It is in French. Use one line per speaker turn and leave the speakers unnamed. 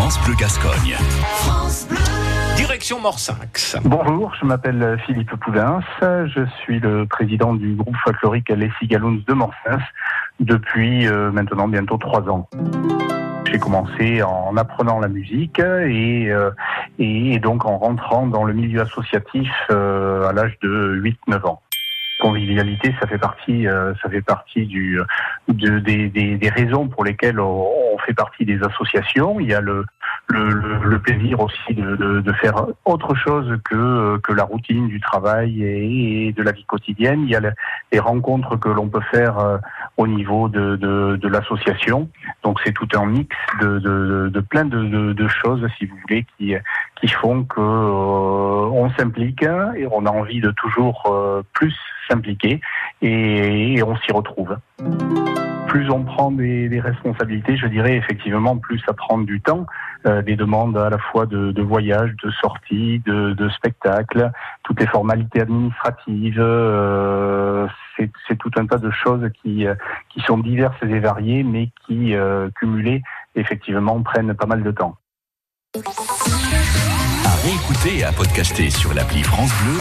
France Bleu Gascogne.
Direction Morsinx.
Bonjour, je m'appelle Philippe Poudins. Je suis le président du groupe folklorique Les Cigaloons de Morsinx depuis euh, maintenant bientôt trois ans. J'ai commencé en apprenant la musique et, euh, et donc en rentrant dans le milieu associatif euh, à l'âge de 8-9 ans convivialité, ça fait partie, euh, ça fait partie du, de, des, des, des, raisons pour lesquelles on, fait partie des associations. Il y a le, plaisir aussi de, faire autre chose que, que la routine du travail et, de la vie quotidienne. Il y a les rencontres que l'on peut faire euh, au niveau de, l'association. Donc c'est tout un mix de, plein de, choses, si vous voulez, qui, qui font que euh, on s'implique et on a envie de toujours euh, plus s'impliquer et, on s'y retrouve. Plus on prend des, responsabilités, je dirais effectivement, plus ça prend du temps, euh, des demandes à la fois de, de voyage, de sortie, de, de spectacle, toutes les formalités administratives. Euh, c'est tout un tas de choses qui, qui sont diverses et variées, mais qui, euh, cumulées, effectivement, prennent pas mal de temps.
À réécouter et à podcaster sur l'appli France Bleu